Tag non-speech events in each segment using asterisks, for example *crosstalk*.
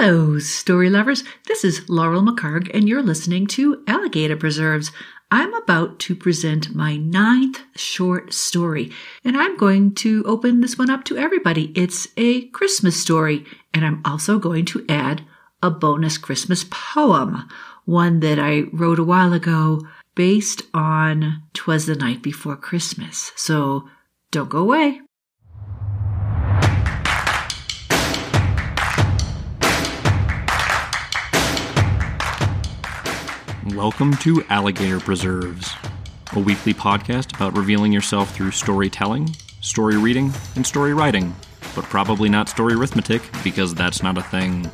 Hello, story lovers. This is Laurel McHargue, and you're listening to Alligator Preserves. I'm about to present my ninth short story, and I'm going to open this one up to everybody. It's a Christmas story, and I'm also going to add a bonus Christmas poem, one that I wrote a while ago based on Twas the Night Before Christmas. So don't go away. Welcome to Alligator Preserves, a weekly podcast about revealing yourself through storytelling, story reading, and story writing, but probably not story arithmetic because that's not a thing.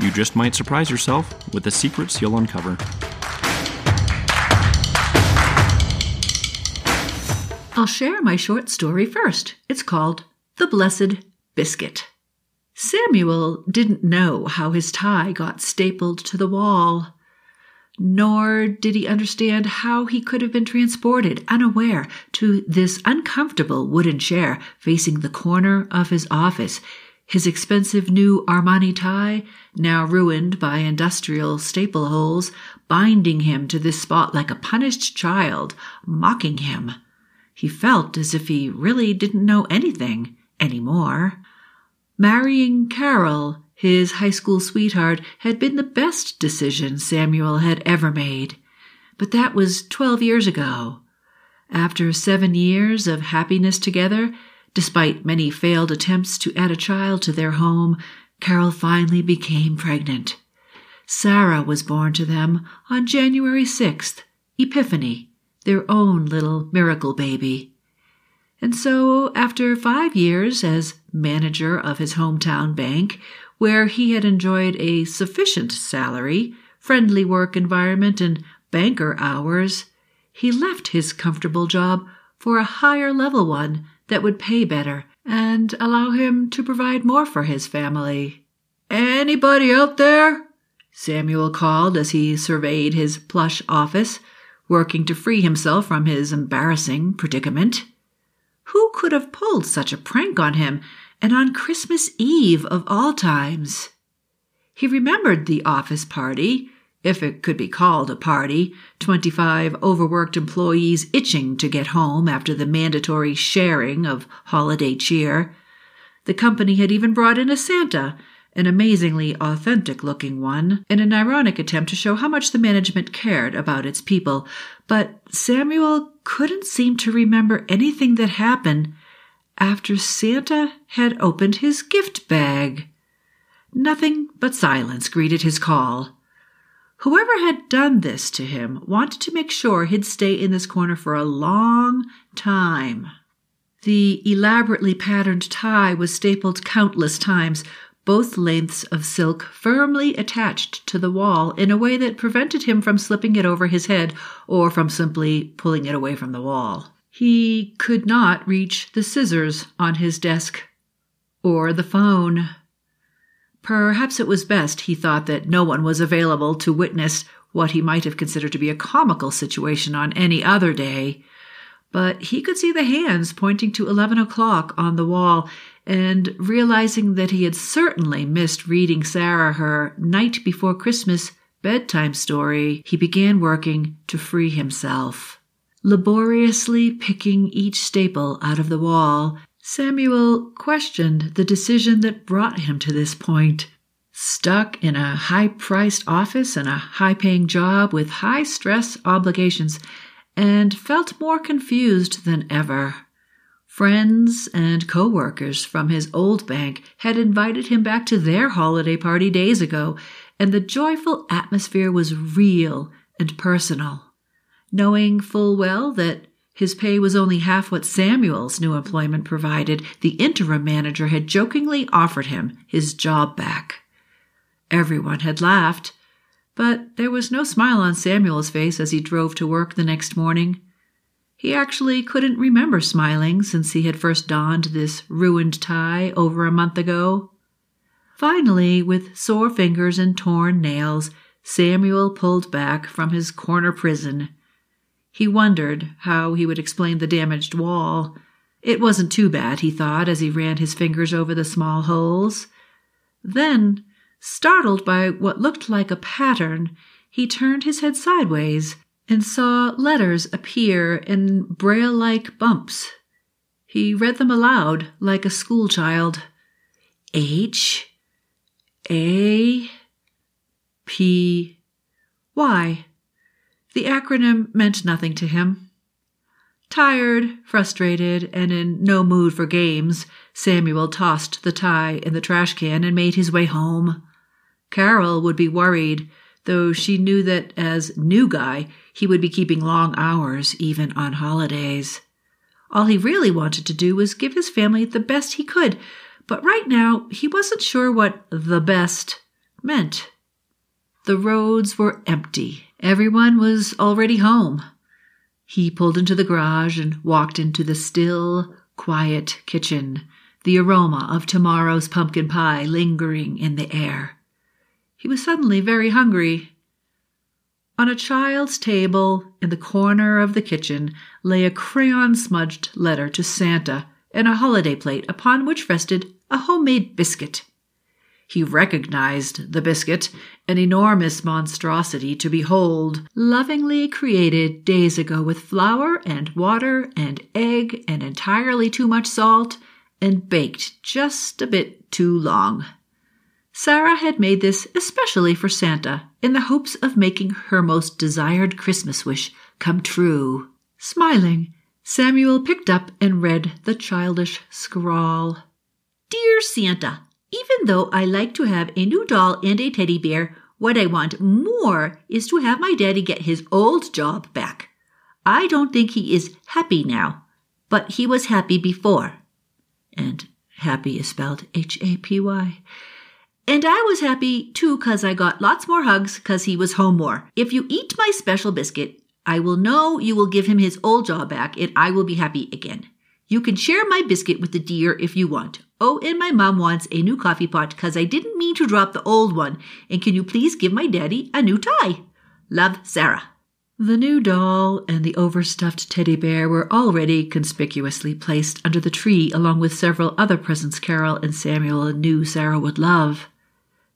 You just might surprise yourself with the secrets you'll uncover. I'll share my short story first. It's called The Blessed Biscuit. Samuel didn't know how his tie got stapled to the wall, nor did he understand how he could have been transported unaware to this uncomfortable wooden chair facing the corner of his office, his expensive new Armani tie, now ruined by industrial staple holes, binding him to this spot like a punished child, mocking him. He felt as if he really didn't know anything anymore. Marrying Carol, his high school sweetheart, had been the best decision Samuel had ever made. But that was twelve years ago. After seven years of happiness together, despite many failed attempts to add a child to their home, Carol finally became pregnant. Sarah was born to them on January 6th, Epiphany, their own little miracle baby. And so, after five years as manager of his hometown bank, where he had enjoyed a sufficient salary, friendly work environment, and banker hours, he left his comfortable job for a higher level one that would pay better and allow him to provide more for his family. Anybody out there? Samuel called as he surveyed his plush office, working to free himself from his embarrassing predicament. Who could have pulled such a prank on him, and on Christmas Eve of all times? He remembered the office party, if it could be called a party, twenty five overworked employees itching to get home after the mandatory sharing of holiday cheer. The company had even brought in a Santa, an amazingly authentic looking one, in an ironic attempt to show how much the management cared about its people. But Samuel couldn't seem to remember anything that happened after Santa had opened his gift bag. Nothing but silence greeted his call. Whoever had done this to him wanted to make sure he'd stay in this corner for a long time. The elaborately patterned tie was stapled countless times, both lengths of silk firmly attached to the wall in a way that prevented him from slipping it over his head or from simply pulling it away from the wall. He could not reach the scissors on his desk or the phone. Perhaps it was best, he thought, that no one was available to witness what he might have considered to be a comical situation on any other day. But he could see the hands pointing to eleven o'clock on the wall, and realizing that he had certainly missed reading Sarah her night before Christmas bedtime story, he began working to free himself. Laboriously picking each staple out of the wall, Samuel questioned the decision that brought him to this point. Stuck in a high priced office and a high paying job with high stress obligations, and felt more confused than ever. Friends and coworkers from his old bank had invited him back to their holiday party days ago, and the joyful atmosphere was real and personal. Knowing full well that his pay was only half what Samuel's new employment provided, the interim manager had jokingly offered him his job back. Everyone had laughed, but there was no smile on Samuel's face as he drove to work the next morning. He actually couldn't remember smiling since he had first donned this ruined tie over a month ago. Finally, with sore fingers and torn nails, Samuel pulled back from his corner prison. He wondered how he would explain the damaged wall. It wasn't too bad, he thought, as he ran his fingers over the small holes. Then, startled by what looked like a pattern, he turned his head sideways and saw letters appear in braille like bumps. He read them aloud like a schoolchild. H A P Y. The acronym meant nothing to him. Tired, frustrated, and in no mood for games, Samuel tossed the tie in the trash can and made his way home. Carol would be worried, though she knew that as new guy, he would be keeping long hours even on holidays. All he really wanted to do was give his family the best he could, but right now he wasn't sure what the best meant. The roads were empty. Everyone was already home. He pulled into the garage and walked into the still, quiet kitchen, the aroma of tomorrow's pumpkin pie lingering in the air. He was suddenly very hungry. On a child's table in the corner of the kitchen lay a crayon smudged letter to Santa and a holiday plate upon which rested a homemade biscuit. He recognized the biscuit, an enormous monstrosity to behold, lovingly created days ago with flour and water and egg and entirely too much salt, and baked just a bit too long. Sarah had made this especially for Santa in the hopes of making her most desired Christmas wish come true. Smiling, Samuel picked up and read the childish scrawl. Dear Santa, even though I like to have a new doll and a teddy bear, what I want more is to have my daddy get his old job back. I don't think he is happy now, but he was happy before. And happy is spelled H A P Y. And I was happy too because I got lots more hugs because he was home more. If you eat my special biscuit, I will know you will give him his old job back and I will be happy again. You can share my biscuit with the deer if you want. Oh, and my mom wants a new coffee pot because I didn't mean to drop the old one. And can you please give my daddy a new tie? Love, Sarah. The new doll and the overstuffed teddy bear were already conspicuously placed under the tree along with several other presents Carol and Samuel knew Sarah would love.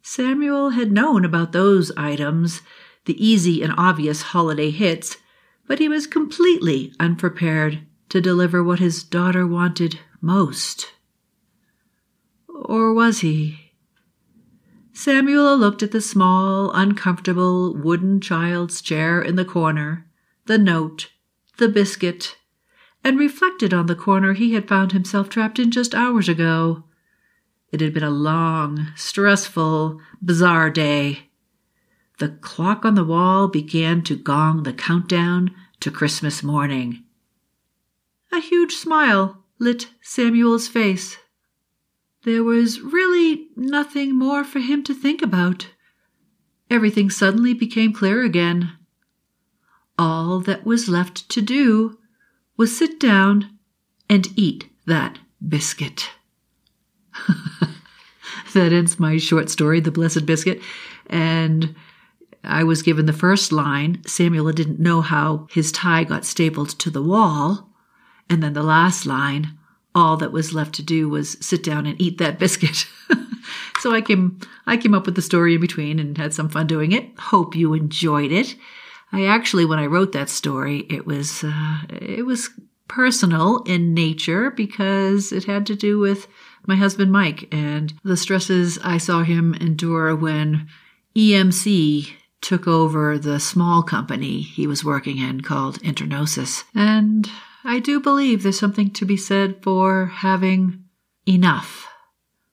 Samuel had known about those items, the easy and obvious holiday hits, but he was completely unprepared to deliver what his daughter wanted most. Or was he? Samuel looked at the small, uncomfortable wooden child's chair in the corner, the note, the biscuit, and reflected on the corner he had found himself trapped in just hours ago. It had been a long, stressful, bizarre day. The clock on the wall began to gong the countdown to Christmas morning. A huge smile lit Samuel's face. There was really nothing more for him to think about. Everything suddenly became clear again. All that was left to do was sit down and eat that biscuit. *laughs* that ends my short story, The Blessed Biscuit. And I was given the first line. Samuel didn't know how his tie got stapled to the wall. And then the last line, all that was left to do was sit down and eat that *laughs* biscuit. so I came I came up with the story in between and had some fun doing it. Hope you enjoyed it. I actually when I wrote that story, it was uh, it was personal in nature because it had to do with my husband Mike and the stresses I saw him endure when EMC took over the small company he was working in called Internosis. And I do believe there's something to be said for having enough.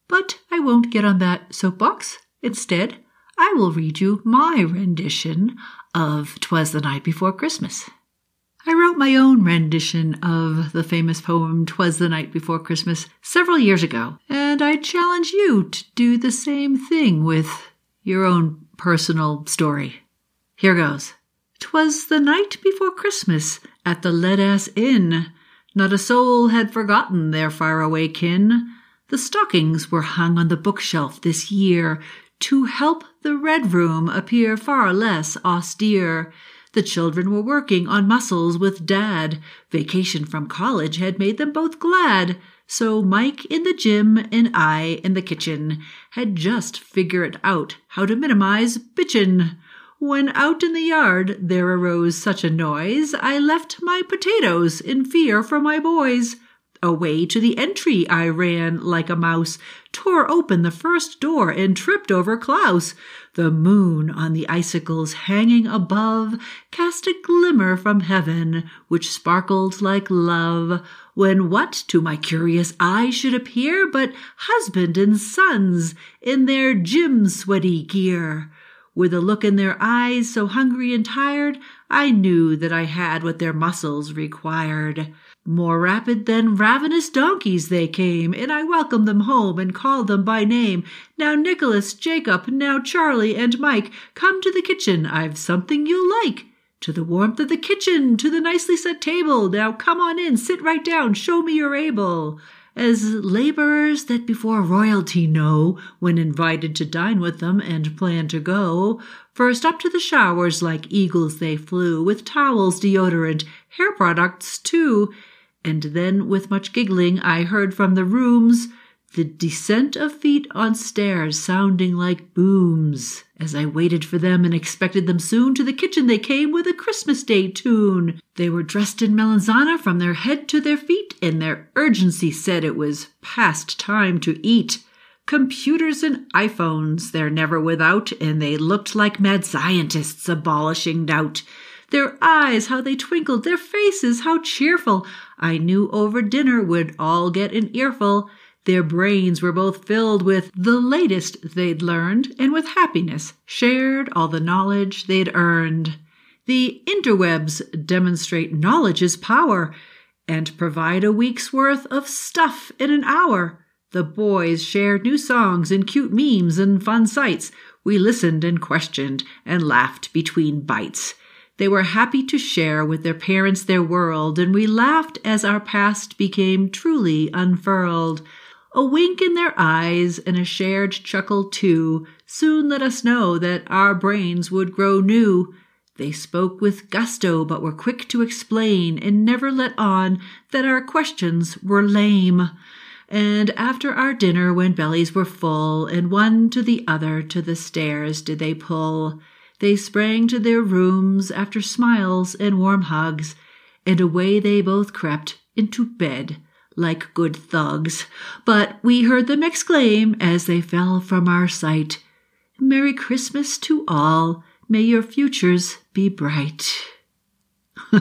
But I won't get on that soapbox. Instead, I will read you my rendition of Twas the Night Before Christmas. I wrote my own rendition of the famous poem Twas the Night Before Christmas several years ago, and I challenge you to do the same thing with your own personal story. Here goes. 'Twas the night before Christmas at the Lead Ass Inn. Not a soul had forgotten their faraway kin. The stockings were hung on the bookshelf this year to help the Red Room appear far less austere. The children were working on muscles with Dad. Vacation from college had made them both glad. So Mike in the gym and I in the kitchen had just figured out how to minimize bitchin'. When out in the yard there arose such a noise, I left my potatoes in fear for my boys. Away to the entry I ran like a mouse, tore open the first door and tripped over Klaus. The moon on the icicles hanging above cast a glimmer from heaven which sparkled like love, when what to my curious eye should appear but husband and sons in their gym sweaty gear. With a look in their eyes so hungry and tired, I knew that I had what their muscles required. More rapid than ravenous donkeys they came, and I welcomed them home and called them by name. Now Nicholas, Jacob, now Charlie and Mike, come to the kitchen, I've something you'll like. To the warmth of the kitchen, to the nicely set table, now come on in, sit right down, show me you're able as laborers that before royalty know when invited to dine with them and plan to go. First up to the showers like eagles they flew, with towels, deodorant, hair products too. And then with much giggling I heard from the rooms the descent of feet on stairs sounding like booms. As I waited for them and expected them soon, to the kitchen they came with a Christmas Day tune. They were dressed in melanzana from their head to their feet, and their urgency said it was past time to eat. Computers and iPhones they're never without, and they looked like mad scientists abolishing doubt. Their eyes, how they twinkled, their faces, how cheerful. I knew over dinner would all get an earful. Their brains were both filled with the latest they'd learned and with happiness shared all the knowledge they'd earned. The interwebs demonstrate knowledge's power and provide a week's worth of stuff in an hour. The boys shared new songs and cute memes and fun sites. We listened and questioned and laughed between bites. They were happy to share with their parents their world, and we laughed as our past became truly unfurled. A wink in their eyes and a shared chuckle too soon let us know that our brains would grow new. They spoke with gusto, but were quick to explain and never let on that our questions were lame. And after our dinner, when bellies were full, and one to the other to the stairs did they pull, they sprang to their rooms after smiles and warm hugs, and away they both crept into bed like good thugs, but we heard them exclaim as they fell from our sight, Merry Christmas to all, may your futures be bright. *laughs*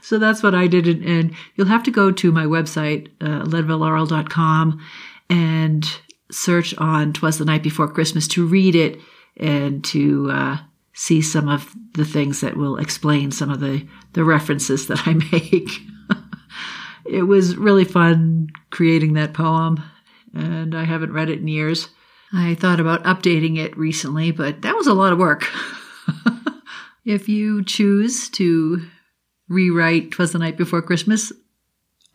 so that's what I did, and you'll have to go to my website, uh, leadvillelaurel.com, and search on "Twas the Night Before Christmas" to read it and to uh, see some of the things that will explain some of the the references that I *laughs* make it was really fun creating that poem, and I haven't read it in years. I thought about updating it recently, but that was a lot of work. *laughs* if you choose to rewrite Twas the Night Before Christmas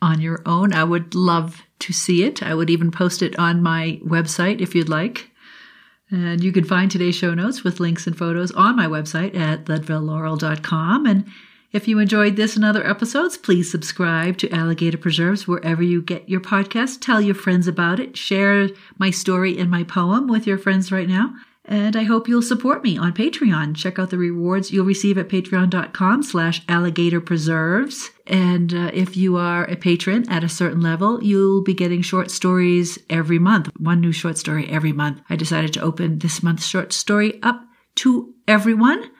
on your own, I would love to see it. I would even post it on my website if you'd like. And you can find today's show notes with links and photos on my website at leadvillelaurel.com. And if you enjoyed this and other episodes, please subscribe to Alligator Preserves wherever you get your podcast. Tell your friends about it. Share my story and my poem with your friends right now. And I hope you'll support me on Patreon. Check out the rewards you'll receive at patreon.com slash alligator preserves. And uh, if you are a patron at a certain level, you'll be getting short stories every month, one new short story every month. I decided to open this month's short story up to everyone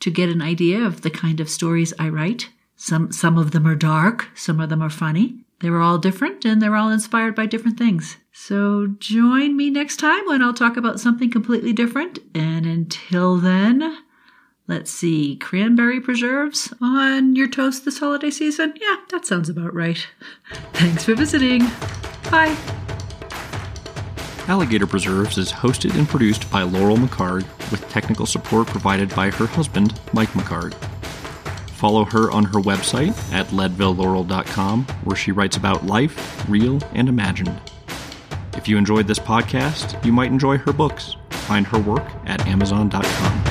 to get an idea of the kind of stories I write. Some, some of them are dark, some of them are funny. They were all different and they're all inspired by different things. So join me next time when I'll talk about something completely different. And until then, let's see, cranberry preserves on your toast this holiday season? Yeah, that sounds about right. Thanks for visiting. Bye. Alligator Preserves is hosted and produced by Laurel McHargue, with technical support provided by her husband, Mike McHargue. Follow her on her website at leadvillelaurel.com, where she writes about life, real and imagined. If you enjoyed this podcast, you might enjoy her books. Find her work at amazon.com.